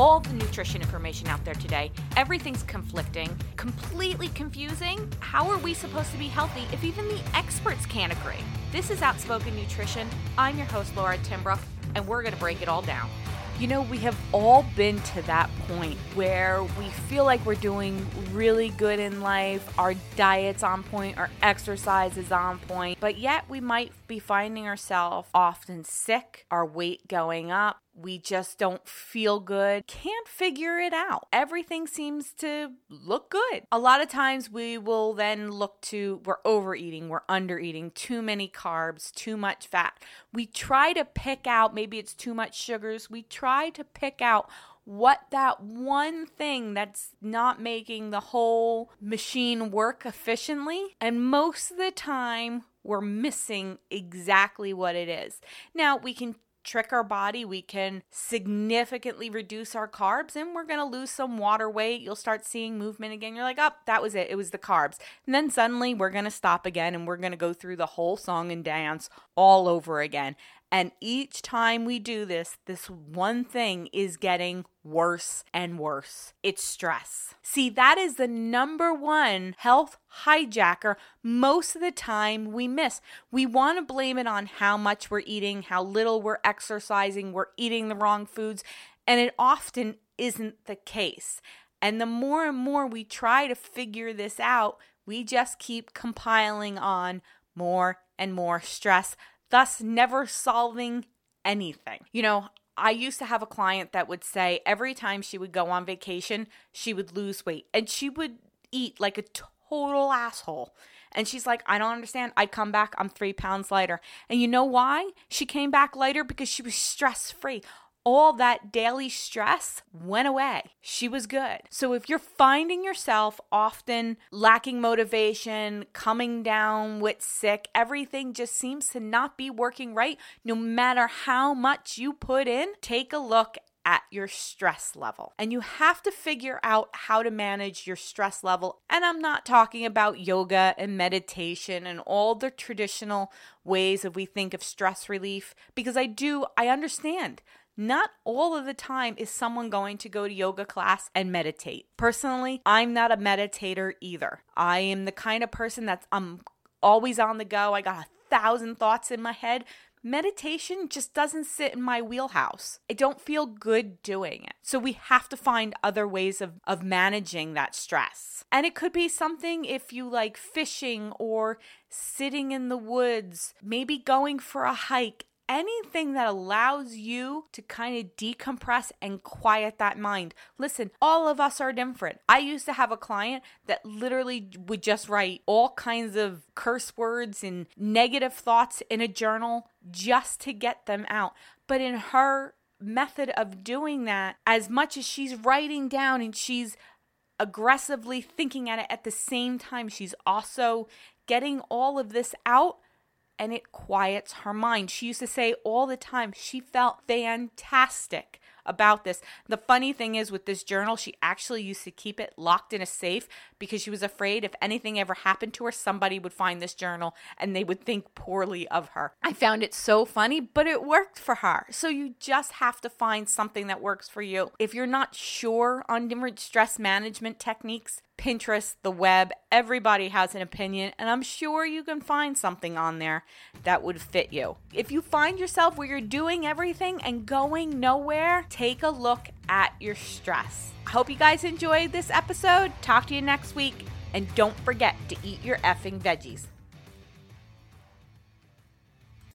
all the nutrition information out there today. Everything's conflicting, completely confusing. How are we supposed to be healthy if even the experts can't agree? This is Outspoken Nutrition. I'm your host, Laura Timbrook, and we're going to break it all down. You know, we have all been to that point where we feel like we're doing really good in life, our diet's on point, our exercise is on point, but yet we might be finding ourselves often sick, our weight going up, we just don't feel good, can't figure it out. Everything seems to look good. A lot of times we will then look to we're overeating, we're undereating, too many carbs, too much fat. We try to pick out maybe it's too much sugars. We try to pick out what that one thing that's not making the whole machine work efficiently. And most of the time, we're missing exactly what it is. Now, we can trick our body. We can significantly reduce our carbs and we're going to lose some water weight. You'll start seeing movement again. You're like, oh, that was it. It was the carbs. And then suddenly we're going to stop again and we're going to go through the whole song and dance all over again. And each time we do this, this one thing is getting worse and worse. It's stress. See, that is the number one health hijacker most of the time we miss. We want to blame it on how much we're eating, how little we're exercising, we're eating the wrong foods, and it often isn't the case. And the more and more we try to figure this out, we just keep compiling on more and more stress thus never solving anything. You know, I used to have a client that would say every time she would go on vacation, she would lose weight and she would eat like a total asshole. And she's like, I don't understand. I come back, I'm three pounds lighter. And you know why? She came back lighter because she was stress free all that daily stress went away. She was good. So if you're finding yourself often lacking motivation, coming down with sick, everything just seems to not be working right, no matter how much you put in, take a look at your stress level. And you have to figure out how to manage your stress level. And I'm not talking about yoga and meditation and all the traditional ways that we think of stress relief because I do, I understand not all of the time is someone going to go to yoga class and meditate. Personally, I'm not a meditator either. I am the kind of person that's I'm always on the go. I got a thousand thoughts in my head. Meditation just doesn't sit in my wheelhouse. I don't feel good doing it. So we have to find other ways of, of managing that stress. And it could be something if you like fishing or sitting in the woods, maybe going for a hike anything that allows you to kind of decompress and quiet that mind. Listen, all of us are different. I used to have a client that literally would just write all kinds of curse words and negative thoughts in a journal just to get them out. But in her method of doing that, as much as she's writing down and she's aggressively thinking at it at the same time, she's also getting all of this out and it quiets her mind. She used to say all the time she felt fantastic about this. The funny thing is, with this journal, she actually used to keep it locked in a safe because she was afraid if anything ever happened to her, somebody would find this journal and they would think poorly of her. I found it so funny, but it worked for her. So you just have to find something that works for you. If you're not sure on different stress management techniques, Pinterest, the web, everybody has an opinion, and I'm sure you can find something on there that would fit you. If you find yourself where you're doing everything and going nowhere, take a look at your stress. I hope you guys enjoyed this episode. Talk to you next week, and don't forget to eat your effing veggies.